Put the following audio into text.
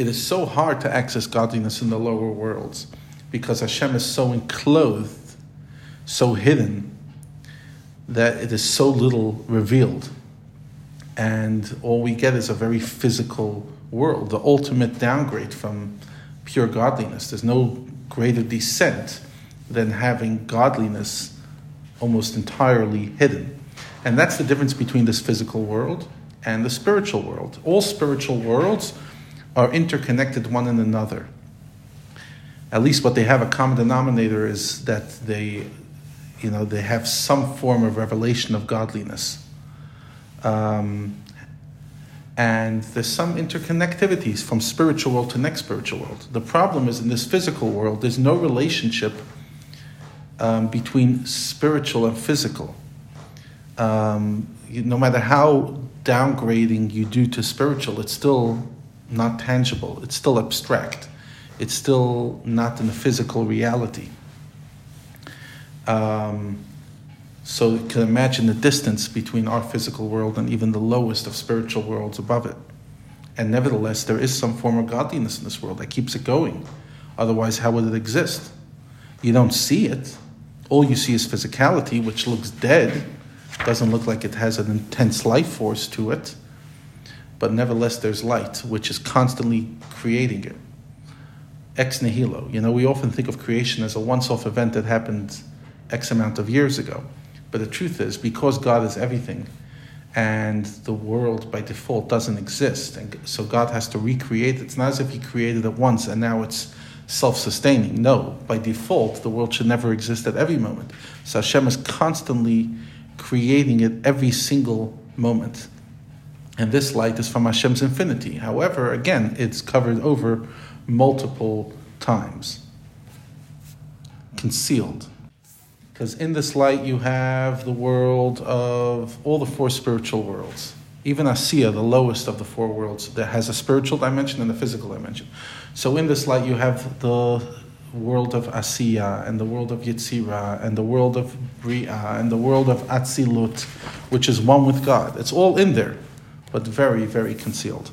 it is so hard to access godliness in the lower worlds because Hashem is so enclosed, so hidden, that it is so little revealed. And all we get is a very physical world, the ultimate downgrade from pure godliness. There's no greater descent than having godliness almost entirely hidden. And that's the difference between this physical world and the spiritual world. All spiritual worlds are interconnected one in another. At least what they have a common denominator is that they, you know, they have some form of revelation of godliness. Um, and there's some interconnectivities from spiritual world to next spiritual world. The problem is in this physical world, there's no relationship um, between spiritual and physical. Um, you, no matter how downgrading you do to spiritual, it's still not tangible. It's still abstract. It's still not in a physical reality. Um, so you can imagine the distance between our physical world and even the lowest of spiritual worlds above it. And nevertheless, there is some form of godliness in this world that keeps it going. Otherwise, how would it exist? You don't see it. All you see is physicality, which looks dead, doesn't look like it has an intense life force to it. But nevertheless, there's light, which is constantly creating it. Ex nihilo. You know, we often think of creation as a once off event that happened X amount of years ago. But the truth is, because God is everything, and the world by default doesn't exist, and so God has to recreate it. It's not as if He created it once and now it's self sustaining. No, by default, the world should never exist at every moment. So Hashem is constantly creating it every single moment. And this light is from Hashem's infinity. However, again, it's covered over multiple times, concealed. Because in this light, you have the world of all the four spiritual worlds. Even Asiya, the lowest of the four worlds, that has a spiritual dimension and a physical dimension. So in this light, you have the world of Asiya and the world of Yitzira and the world of Bria and the world of Atzilut, which is one with God. It's all in there, but very, very concealed.